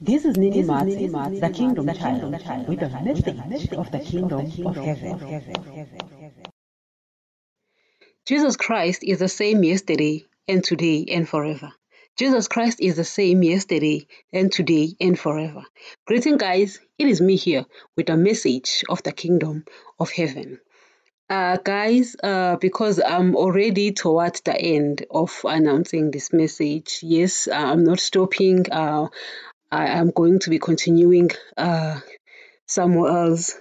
This is Nini Mats, the Kingdom Child, with a message of the Kingdom of Heaven. Jesus Christ is the same yesterday and today and forever. Jesus Christ is the same yesterday and today and forever. Greeting, guys. It is me here with a message of the Kingdom of Heaven. Uh, guys, uh, because I'm already towards the end of announcing this message, yes, I'm not stopping. Uh, I am going to be continuing uh, somewhere else.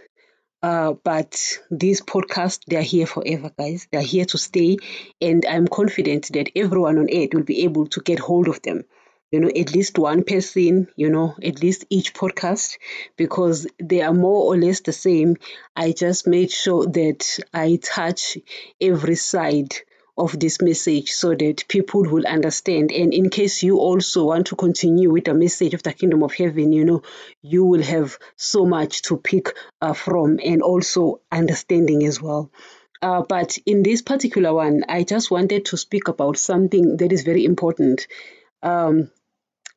Uh, but these podcasts, they're here forever, guys. They're here to stay. And I'm confident that everyone on earth will be able to get hold of them. You know, at least one person, you know, at least each podcast, because they are more or less the same. I just made sure that I touch every side of this message so that people will understand. And in case you also want to continue with the message of the kingdom of heaven, you know, you will have so much to pick uh, from and also understanding as well. Uh, but in this particular one, I just wanted to speak about something that is very important. Um,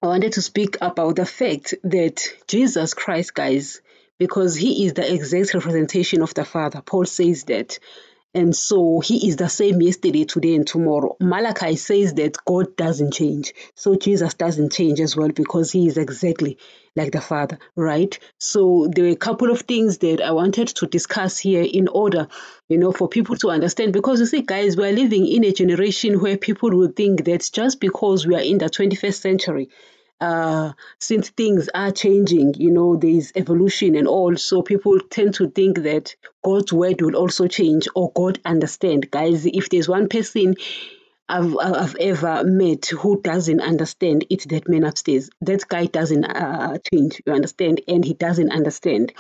I wanted to speak about the fact that Jesus Christ, guys, because he is the exact representation of the Father. Paul says that and so he is the same yesterday, today, and tomorrow. Malachi says that God doesn't change. So Jesus doesn't change as well because he is exactly like the Father, right? So there are a couple of things that I wanted to discuss here in order, you know, for people to understand. Because you see, guys, we're living in a generation where people will think that just because we are in the 21st century, uh, since things are changing, you know, there's evolution and all, so people tend to think that God's word will also change or God understand. Guys, if there's one person I've, I've ever met who doesn't understand, it's that man upstairs. That guy doesn't uh, change, you understand, and he doesn't understand.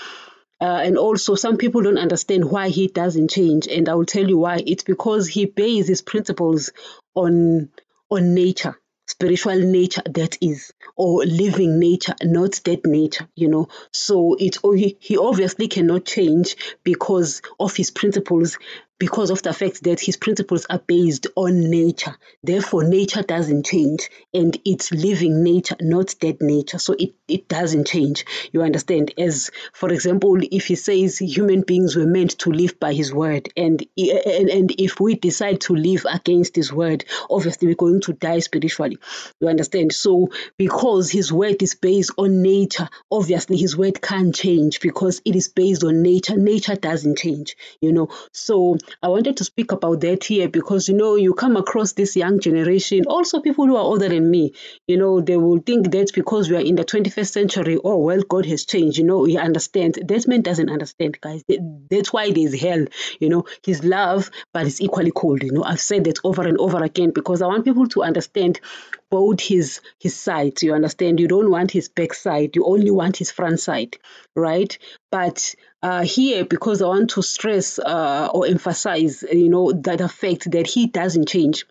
Uh, and also, some people don't understand why he doesn't change, and I will tell you why. It's because he bases his principles on on nature spiritual nature that is or living nature not dead nature you know. So it he, he obviously cannot change because of his principles because of the fact that his principles are based on nature. Therefore, nature doesn't change and it's living nature, not dead nature. So it, it doesn't change. You understand? As, for example, if he says human beings were meant to live by his word, and, and, and if we decide to live against his word, obviously we're going to die spiritually. You understand? So, because his word is based on nature, obviously his word can't change because it is based on nature. Nature doesn't change, you know. So, I wanted to speak about that here because you know you come across this young generation, also people who are older than me. You know they will think that because we are in the 21st century, oh well, God has changed. You know he understands. That man doesn't understand, guys. That's why there's hell. You know his love, but it's equally cold. You know I've said that over and over again because I want people to understand both his his sides. You understand? You don't want his back side. You only want his front side, right? But uh, here, because I want to stress uh, or emphasize, you know, that the fact that he doesn't change.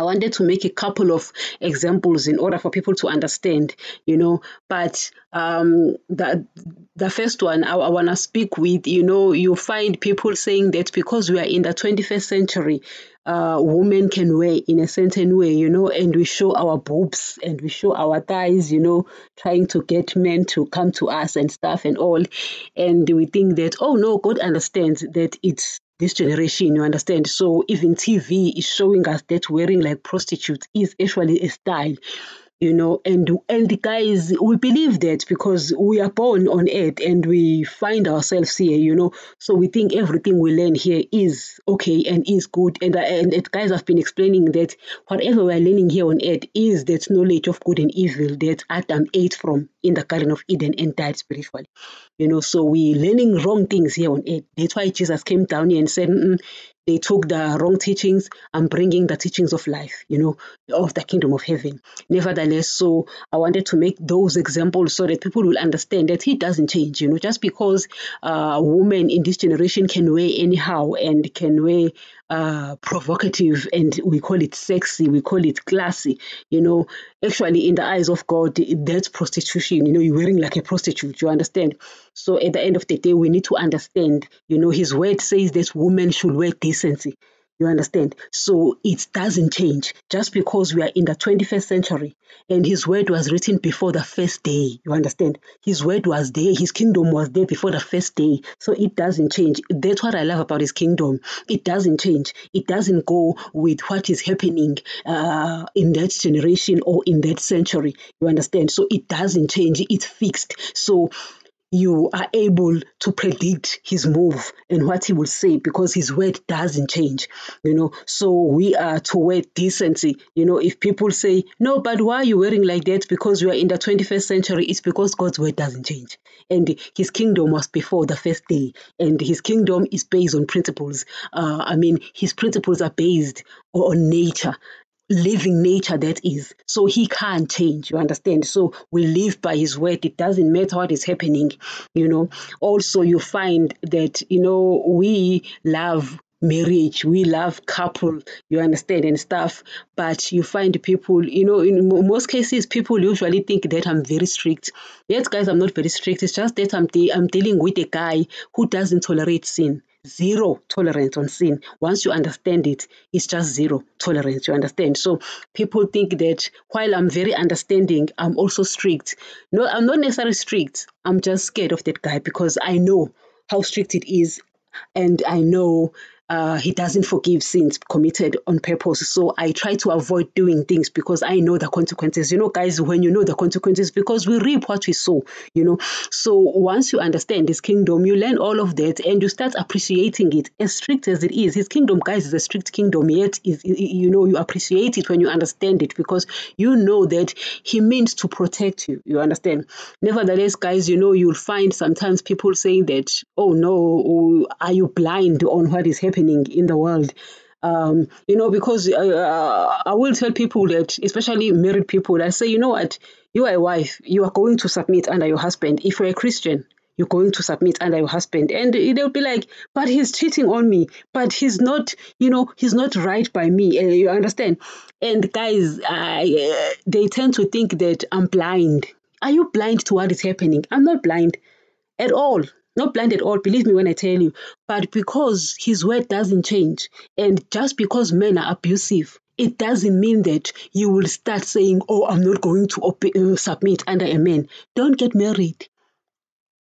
I wanted to make a couple of examples in order for people to understand, you know. But um, the the first one I, I want to speak with, you know, you find people saying that because we are in the 21st century, uh, women can wear in a certain way, you know, and we show our boobs and we show our thighs, you know, trying to get men to come to us and stuff and all. And we think that, oh no, God understands that it's this generation, you understand? So even TV is showing us that wearing like prostitutes is actually a style you know and and guys we believe that because we are born on earth and we find ourselves here you know. So we think everything we learn here is okay and is good. And and, and guys have been explaining that whatever we're learning here on earth is that knowledge of good and evil that adam ate from in the garden of eden and died spiritually you know. So we're learning wrong things here on earth. That's why jesus came down here and said they took the wrong teachings and bringing the teachings of life, you know, of the kingdom of heaven. Nevertheless, so I wanted to make those examples so that people will understand that he doesn't change, you know, just because uh, women in this generation can wear anyhow and can wear uh, provocative and we call it sexy, we call it classy. You know, actually, in the eyes of God, that's prostitution. You know, you're wearing like a prostitute, you understand? So at the end of the day, we need to understand, you know, His word says that women should wear decency. You understand? So it doesn't change just because we are in the 21st century and his word was written before the first day. You understand? His word was there, his kingdom was there before the first day. So it doesn't change. That's what I love about his kingdom. It doesn't change. It doesn't go with what is happening uh, in that generation or in that century. You understand? So it doesn't change. It's fixed. So you are able to predict his move and what he will say because his word doesn't change you know. So we are to wear decency you know. If people say no but why are you wearing like that? Because you are in the 21st century. It's because god's word doesn't change. And his kingdom was before the first day and his kingdom is based on principles. Uh, i mean his principles are based on nature living nature that is. So he can't change, you understand? So we live by his word. It doesn't matter what is happening, you know. Also, you find that, you know, we love marriage we love couple you understand and stuff but you find people you know in most cases people usually think that i'm very strict yes guys i'm not very strict it's just that i'm, de- I'm dealing with a guy who doesn't tolerate sin zero tolerance on sin. Once you understand it, it's just zero tolerance. You understand? So people think that while I'm very understanding, I'm also strict. No, I'm not necessarily strict. I'm just scared of that guy because I know how strict it is and I know uh, he doesn't forgive sins committed on purpose. So I try to avoid doing things because I know the consequences. You know, guys, when you know the consequences, because we reap what we sow, you know. So once you understand this kingdom, you learn all of that and you start appreciating it as strict as it is. His kingdom, guys, is a strict kingdom, yet, is, you know, you appreciate it when you understand it because you know that he means to protect you. You understand? Nevertheless, guys, you know, you'll find sometimes people saying that, oh no, oh, are you blind on what is happening? Happening in the world. Um, you know, because uh, I will tell people that, especially married people, I say, you know what, you are a wife, you are going to submit under your husband. If you're a Christian, you're going to submit under your husband. And they'll be like, but he's cheating on me, but he's not, you know, he's not right by me. Uh, you understand? And guys, I, uh, they tend to think that I'm blind. Are you blind to what is happening? I'm not blind at all not blind at all, believe me when I tell you, but because his word doesn't change, and just because men are abusive, it doesn't mean that you will start saying, Oh, I'm not going to uh, submit under a man. Don't get married.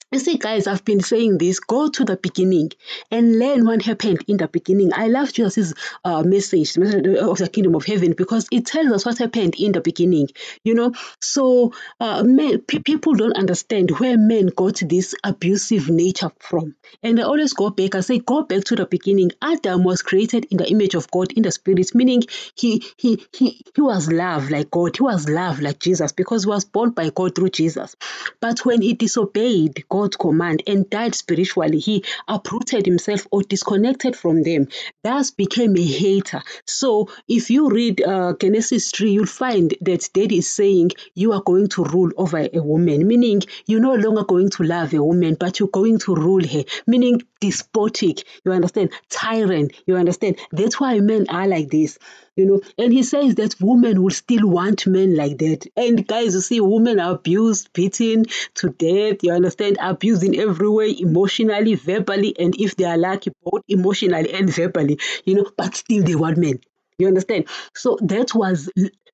You see, guys, I've been saying this go to the beginning and learn what happened in the beginning. I love Jesus' uh, message, of the kingdom of heaven, because it tells us what happened in the beginning. You know, so uh, men, people don't understand where men got this abusive nature from. And I always go back, I say, go back to the beginning. Adam was created in the image of God in the spirit, meaning he, he, he, he was love like God, he was love like Jesus, because he was born by God through Jesus. But when he disobeyed, God God's command and died spiritually. He uprooted himself or disconnected from them, thus became a hater. So if you read uh, Genesis 3, you'll find that Daddy is saying you are going to rule over a woman, meaning you're no longer going to love a woman, but you're going to rule her, meaning despotic, you understand, tyrant, you understand. That's why men are like this you know. And he says that women will still want men like that. And guys you see women are abused beaten to death you understand? Abused in every way emotionally verbally and if they are lucky both emotionally and verbally you know but still they want men. You understand? So that was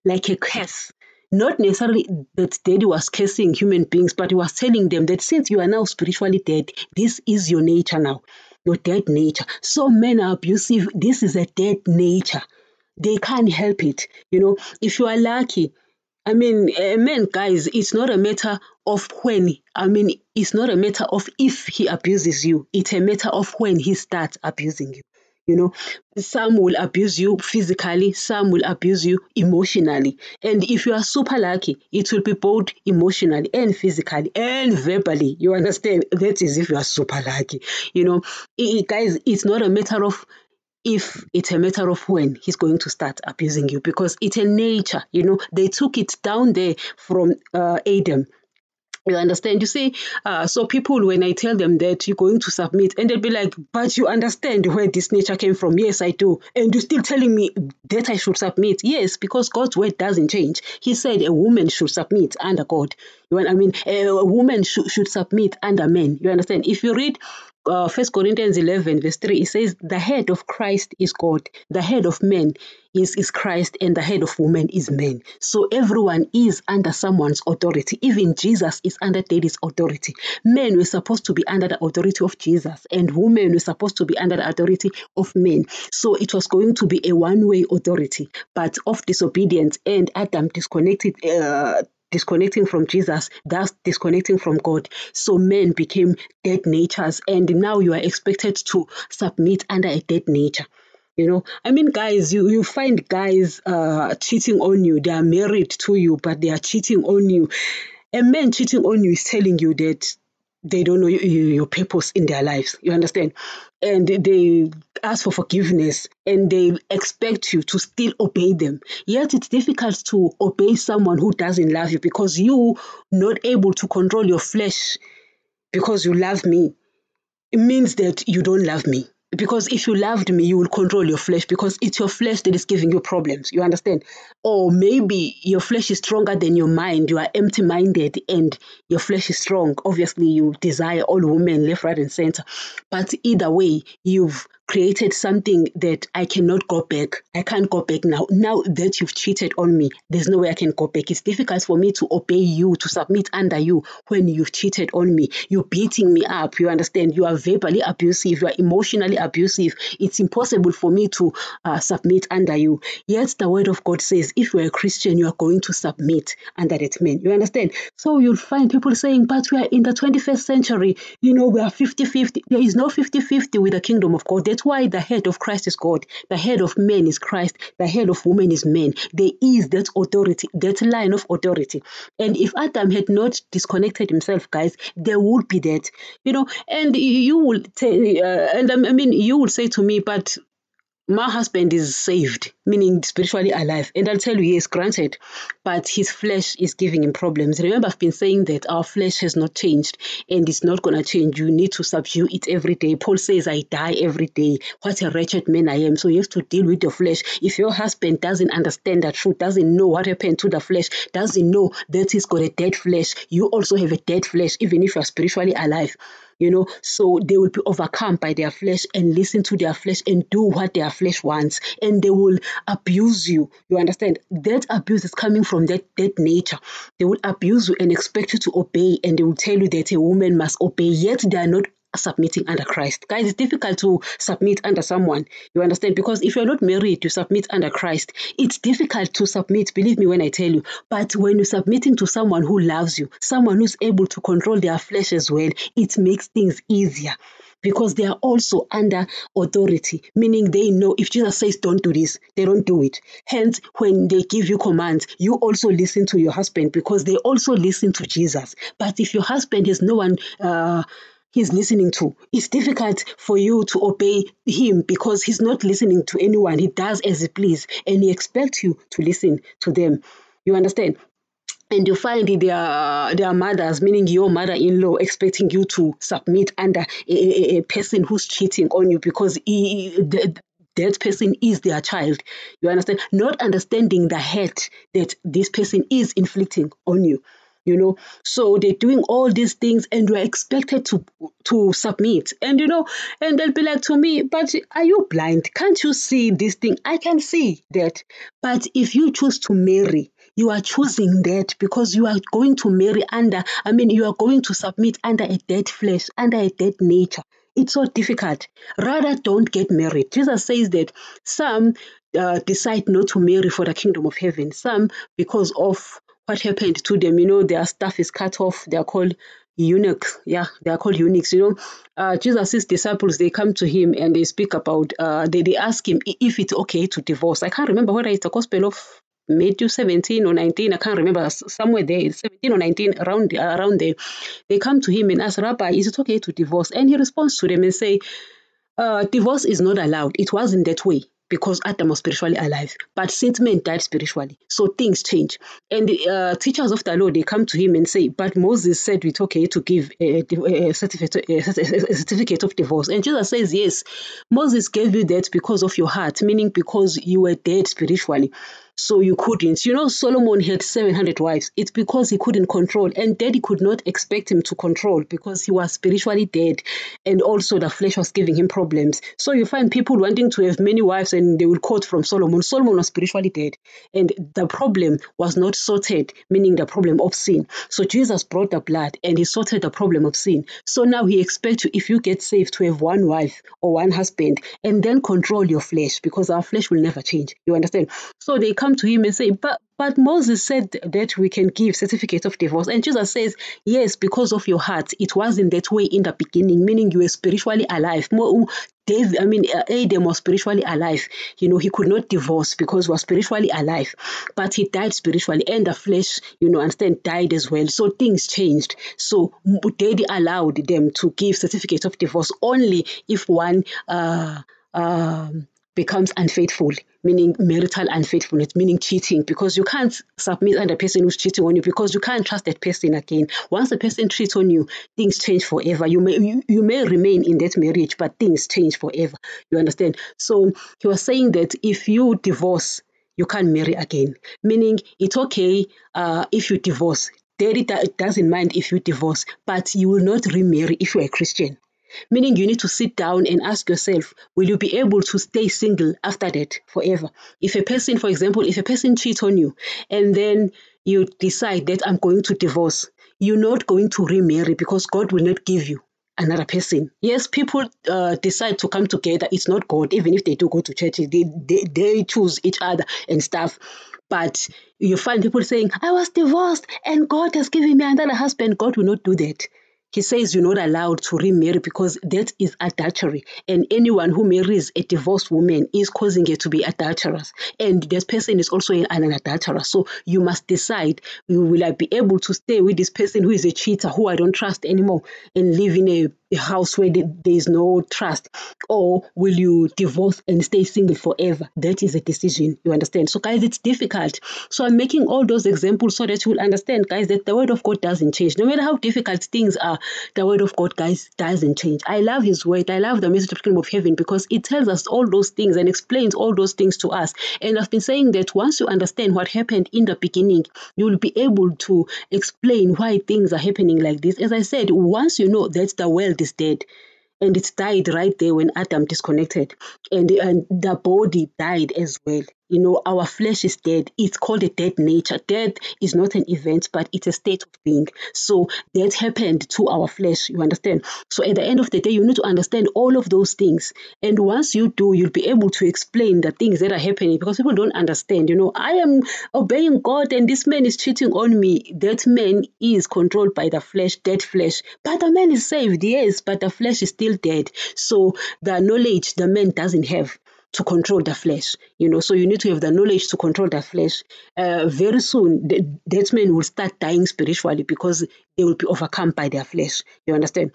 like a curse. Not necessarily that daddy was cursing human beings, but he was telling them that since you are now spiritually dead, this is your nature now, your dead nature. So men are abusive. This is a dead nature. They can't help it. You know, if you are lucky, I mean, men, guys, it's not a matter of when. I mean, it's not a matter of if he abuses you. It's a matter of when he starts abusing you. You know, some will abuse you physically, some will abuse you emotionally. And if you are super lucky, it will be both emotionally and physically and verbally. You understand? That is if you are super lucky. You know, it, guys, it's not a matter of if it's a matter of when he's going to start abusing you because it's a nature you know they took it down there from uh, adam you understand? You see, uh, so people, when I tell them that you're going to submit, and they'll be like, but you understand where this nature came from. Yes, I do. And you're still telling me that I should submit. Yes, because God's word doesn't change. He said a woman should submit under God. You know, I mean, a woman should, should submit under men. You understand? If you read uh, First Corinthians 11, verse 3, it says, The head of Christ is God, the head of men is, is Christ, and the head of woman is man. So everyone is under someone's authority. Even Jesus is under daddy's authority. Men were supposed to be under the authority of Jesus, and women were supposed to be under the authority of men. So it was going to be a one way authority, but of disobedience, and Adam disconnected. Uh, disconnecting from Jesus, thus disconnecting from God. So men became dead natures, and now you are expected to submit under a dead nature. You know, I mean, guys, you, you find guys uh, cheating on you. They are married to you, but they are cheating on you. A man cheating on you is telling you that they don't know your purpose in their lives. You understand? And they ask for forgiveness and they expect you to still obey them. Yet it's difficult to obey someone who doesn't love you because you not able to control your flesh because you love me. It means that you don't love me because if you loved me, you will control your flesh because it's your flesh that is giving you problems. You understand? Or maybe your flesh is stronger than your mind. You are empty minded and your flesh is strong. Obviously, you desire all women left, right, and center. But either way, you've created something that I cannot go back. I can't go back now. Now that you've cheated on me, there's no way I can go back. It's difficult for me to obey you, to submit under you when you've cheated on me. You're beating me up. You understand? You are verbally abusive. You are emotionally abusive. It's impossible for me to uh, submit under you. Yet the word of God says, if you're a Christian, you are going to submit under that man. You understand? So you'll find people saying, but we are in the 21st century. You know, we are 50 50. There is no 50 50 with the kingdom of God. That's why the head of Christ is God, the head of man is Christ, the head of woman is man. There is that authority, that line of authority. And if Adam had not disconnected himself, guys, there would be that, you know. And you will, t- uh, and I mean, you will say to me, but my husband is saved, meaning spiritually alive. And I'll tell you, yes, granted, but his flesh is giving him problems. Remember, I've been saying that our flesh has not changed and it's not going to change. You need to subdue it every day. Paul says, I die every day. What a wretched man I am. So you have to deal with your flesh. If your husband doesn't understand the truth, doesn't know what happened to the flesh, doesn't know that he's got a dead flesh, you also have a dead flesh, even if you're spiritually alive you know so they will be overcome by their flesh and listen to their flesh and do what their flesh wants. And they will abuse you. You understand? That abuse is coming from that that nature. They will abuse you and expect you to obey and they will tell you that a woman must obey yet they are not submitting under Christ. Guys, it's difficult to submit under someone. You understand? Because if you're not married you submit under Christ, it's difficult to submit, believe me when I tell you. But when you're submitting to someone who loves you, someone who's able to control their flesh as well, it makes things easier because they are also under authority, meaning they know if Jesus says don't do this, they don't do it. Hence, when they give you commands, you also listen to your husband because they also listen to Jesus. But if your husband is no one, uh, he's listening to. It's difficult for you to obey him because he's not listening to anyone. He does as he please, and he expects you to listen to them. You understand? And you find their their mothers, meaning your mother-in-law, expecting you to submit under a, a, person who's cheating on you because he, that person is their child. You understand? Not understanding the hurt that this person is inflicting on you you know. So they're doing all these things and we're expected to to submit. And you know and they'll be like to me but are you blind? Can't you see this thing? I can see that. But if you choose to marry you are choosing that because you are going to marry under i mean you are going to submit under a dead flesh under a dead nature. It's so difficult. Rather, don't get married. Jesus says that some uh, decide not to marry for the kingdom of heaven, some because of what happened to them. You know, their stuff is cut off. They are called eunuchs. Yeah, they are called eunuchs. You know, uh, Jesus' disciples they come to him and they speak about. Uh, they they ask him if it's okay to divorce. I can't remember whether it's the Gospel of Matthew 17 or 19. I can't remember somewhere there. 17 or 19 around around there. They come to him and ask Rabbi, is it okay to divorce? And he responds to them and say. uh, divorce is not allowed. It wasn't that way because Adam was spiritually alive. But since men died spiritually, so things change. And the uh, teachers of the law, they come to him and say, but Moses said it's okay to give a, a, certificate, a, certificate of divorce. And Jesus says, yes, Moses gave you that because of your heart, meaning because you were dead spiritually so you couldn't. You know, Solomon had 700 wives. It's because he couldn't control, and daddy could not expect him to control because he was spiritually dead, and also the flesh was giving him problems. So you find people wanting to have many wives, and they will quote from Solomon. Solomon was spiritually dead, and the problem was not sorted, meaning the problem of sin. So Jesus brought the blood, and he sorted the problem of sin. So now he expects you, if you get saved, to have one wife or one husband, and then control your flesh, because our flesh will never change. You understand? So they come to him and say, but but Moses said that we can give certificate of divorce. And Jesus says, yes, because of your heart. It wasn't that way in the beginning, meaning you were spiritually alive. Dave, I mean, uh, Adam was spiritually alive. You know, he could not divorce because he was spiritually alive, but he died spiritually, and the flesh, you know, understand, died as well. So things changed. So Daddy allowed them to give certificate of divorce only if one uh, um, becomes unfaithful, meaning marital unfaithfulness, meaning cheating, because you can't submit under person who's cheating on you because you can't trust that person again. Once a person cheats on you, things change forever. You may you, you may remain in that marriage, but things change forever. You understand? So he was saying that if you divorce, you can't marry again. Meaning it's okay uh, if you divorce. Daddy doesn't mind if you divorce, but you will not remarry if you're a Christian. Meaning you need to sit down and ask yourself, will you be able to stay single after that forever? If a person, for example, if a person cheats on you and then you decide that I'm going to divorce, you're not going to remarry because God will not give you another person. Yes, people uh, decide to come together. It's not God, even if they do go to church, they, they, they choose each other and stuff. But you find people saying, I was divorced and God has given me another husband. God will not do that he says you're not allowed to remarry because that is adultery. And anyone who marries a divorced woman is causing her to be adulterous. And that person is also an, an adulterer. So you must decide will I be able to stay with this person who is a cheater, who I don't trust anymore, and live in a a house where there is no trust, or will you divorce and stay single forever? That is a decision, you understand? So, guys, it's difficult. So, I'm making all those examples so that you will understand, guys, that the word of God doesn't change. No matter how difficult things are, the word of God, guys, doesn't change. I love His word. I love the message of the kingdom of heaven because it tells us all those things and explains all those things to us. And I've been saying that once you understand what happened in the beginning, you will be able to explain why things are happening like this. As I said, once you know that the world is dead and it died right there when Adam disconnected, and, and the body died as well. You know, our flesh is dead. It's called a dead nature. Death is not an event, but it's a state of being. So that happened to our flesh. You understand? So at the end of the day, you need to understand all of those things. And once you do, you'll be able to explain the things that are happening because people don't understand. You know, I am obeying God and this man is cheating on me. That man is controlled by the flesh, dead flesh. But the man is saved, yes, but the flesh is still dead. So the knowledge the man doesn't have to control the flesh. You know, so you need to have the knowledge to control the flesh. Uh, very soon, the, that men will start dying spiritually because they will be overcome by their flesh. You understand?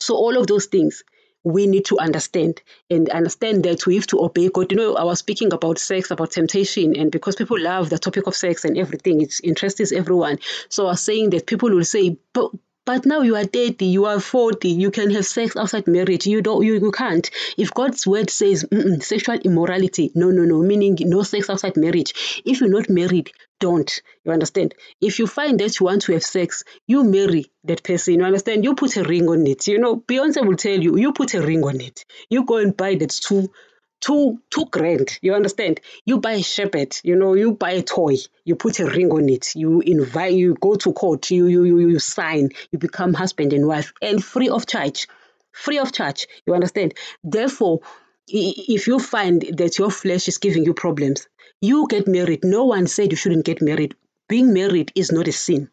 So all of those things we need to understand and understand that we have to obey God. You know, I was speaking about sex, about temptation, and because people love the topic of sex and everything, it interests everyone. So I was saying that people will say, but but now you are 30, you are 40, you can have sex outside marriage. You don't, you, you can't. If God's word says sexual immorality, no, no, no, meaning no sex outside marriage. If you're not married, don't. You understand? If you find that you want to have sex, you marry that person. You understand? You put a ring on it. You know, Beyonce will tell you, you put a ring on it. You go and buy that two two two grand. You understand? You buy a shepherd, you know, you buy a toy, you put a ring on it, you invite, you go to court, you you you, you sign, you become husband and wife, and free of charge, free of charge. You understand? Therefore, if you find that your flesh is giving you problems, you get married. No one said you shouldn't get married. Being married is not a sin.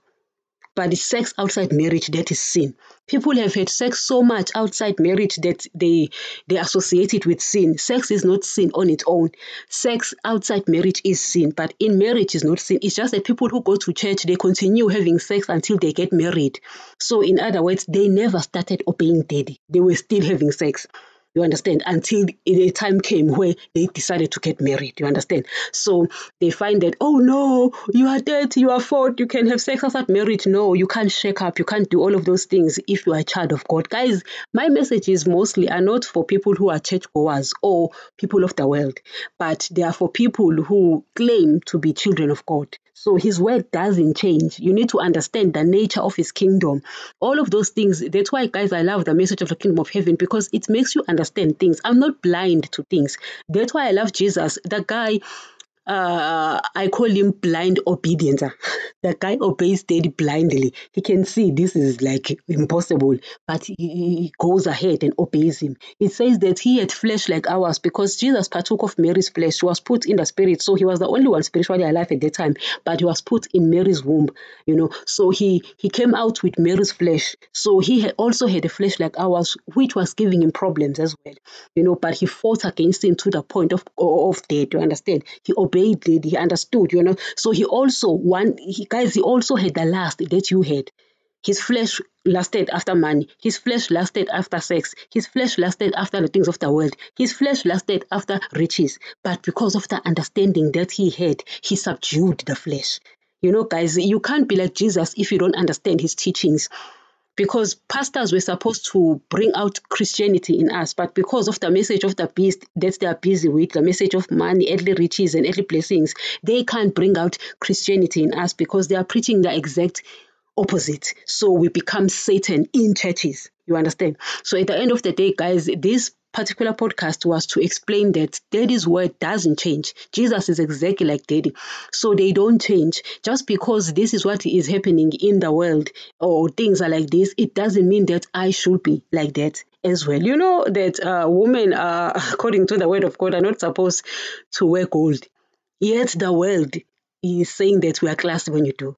But sex outside marriage, that is sin. People have had sex so much outside marriage that they they associate it with sin. Sex is not sin on its own. Sex outside marriage is sin, but in marriage is not sin. It's just that people who go to church they continue having sex until they get married. So in other words, they never started obeying daddy. They were still having sex. You understand? Until a time came where they decided to get married. You understand? So they find that, oh no, you are dead, you are fought, you can have sex outside marriage. No, you can't shake up, you can't do all of those things if you are a child of God. Guys, my messages mostly are not for people who are churchgoers or people of the world, but they are for people who claim to be children of God. So his word doesn't change. You need to understand the nature of his kingdom. All of those things. That's why, guys, I love the message of the kingdom of heaven because it makes you understand things. I'm not blind to things. That's why I love Jesus. The guy uh, I call him blind obedience. the guy obeys daddy blindly. He can see this is like impossible, but he, he, goes ahead and obeys him. It says that he had flesh like ours because Jesus partook of Mary's flesh. He was put in the spirit, so he was the only one spiritually alive at that time. But he was put in Mary's womb, you know. So he he came out with Mary's flesh. So he had also had a flesh like ours, which was giving him problems as well, you know. But he fought against him to the point of of death. You understand? He obeyed obeyed he understood, you know. So he also one he guys he also had the last that you had. His flesh lasted after money. His flesh lasted after sex. His flesh lasted after the things of the world. His flesh lasted after riches. But because of the understanding that he had, he subdued the flesh. You know, guys, you can't be like Jesus if you don't understand his teachings because pastors were supposed to bring out Christianity in us, but because of the message of the beast that they are busy with, the message of money, earthly riches, and earthly blessings, they can't bring out Christianity in us because they are preaching the exact opposite. So we become Satan in churches. You understand? So at the end of the day, guys, this particular podcast was to explain that daddy's word doesn't change. Jesus is exactly like daddy. So they don't change. Just because this is what is happening in the world or things are like this, it doesn't mean that I should be like that as well. You know that uh, women, according to the word of God, are not supposed to wear gold. Yet the world is saying that we are classy when you do.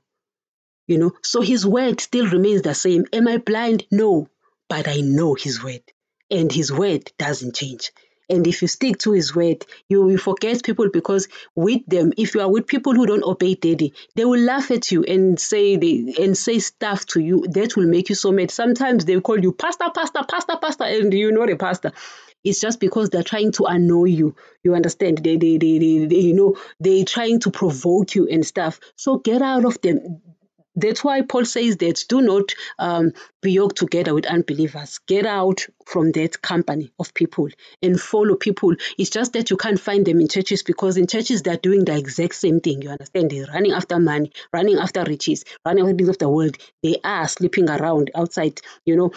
You know, so his word still remains the same. Am I blind? No, but I know his word and his word doesn't change. And if you stick to his word, you will forget people because with them, if you are with people who don't obey daddy, they will laugh at you and say they and say stuff to you that will make you so mad. Sometimes they call you pastor, pastor, pastor, pastor, and you're not a pastor. It's just because they're trying to annoy you. You understand? They, they, they, they, they you know, they're trying to provoke you and stuff. So get out of them that's why Paul says that do not um, be yoked together with unbelievers. Get out from that company of people and follow people. It's just that you can't find them in churches because in churches they're doing the exact same thing. You understand? They're running after money, running after riches, running after things of the world. They are sleeping around outside, you know,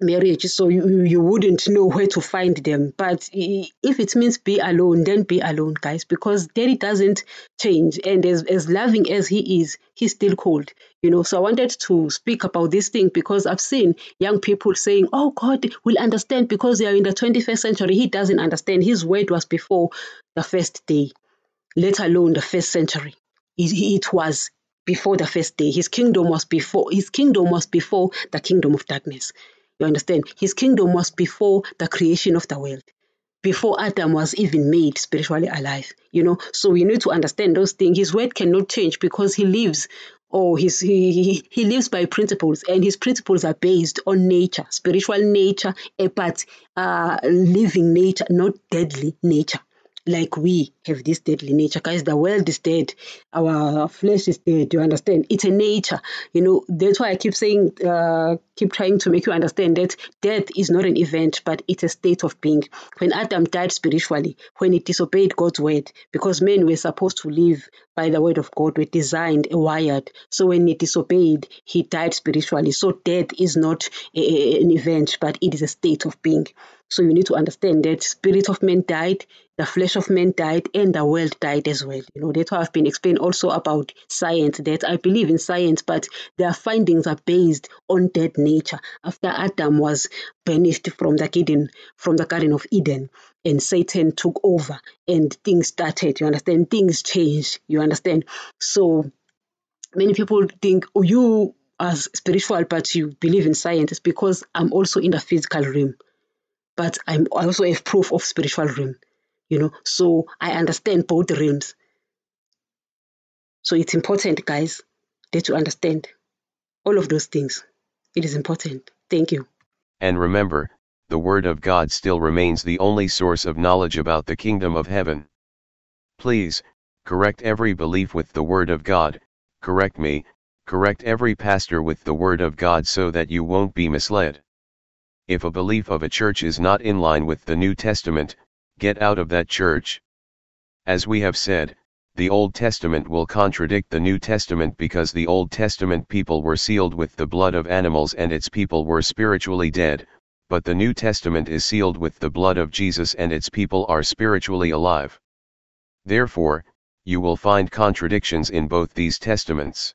marriage so you, you wouldn't know where to find them. But if it means be alone then be alone guys because daddy doesn't change. And as, as loving as he is he's still cold you know. So i wanted to speak about this thing because i've seen young people saying oh god will understand because they are in the 21st century. He doesn't understand. His word was before the first day let alone the first century. It, it was before the first day. His kingdom was before his kingdom was before the kingdom of darkness you understand? His kingdom was before the creation of the world, before Adam was even made spiritually alive. You know, so we need to understand those things. His word cannot change because he lives or his, he, he lives by principles and his principles are based on nature spiritual nature but uh, living nature not deadly nature like we have this deadly nature. Guys, the world is dead. Our flesh is dead. You understand? It's a nature. You know, that's why I keep saying, uh, keep trying to make you understand that death is not an event, but it's a state of being. When Adam died spiritually, when he disobeyed God's word, because men were supposed to live by the word of God, were designed, wired. So when he disobeyed, he died spiritually. So death is not a, an event, but it is a state of being. So you need to understand that spirit of man died, the flesh of man died, and the world died as well. You know, that's why I've been explained also about science, that I believe in science, but their findings are based on dead nature. After Adam was banished from the Eden, from the Garden of Eden, and Satan took over and things started, you understand? Things changed, you understand? So many people think, oh, you as spiritual, but you believe in science, because I'm also in the physical realm but I'm also have proof of spiritual realm, you know. So I understand both realms. So it's important, guys, that you understand all of those things. It is important. Thank you. And remember, the Word of God still remains the only source of knowledge about the kingdom of heaven. Please, correct every belief with the Word of God, correct me, correct every pastor with the Word of God so that you won't be misled. If a belief of a church is not in line with the New Testament, get out of that church. As we have said, the Old Testament will contradict the New Testament because the Old Testament people were sealed with the blood of animals and its people were spiritually dead, but the New Testament is sealed with the blood of Jesus and its people are spiritually alive. Therefore, you will find contradictions in both these testaments.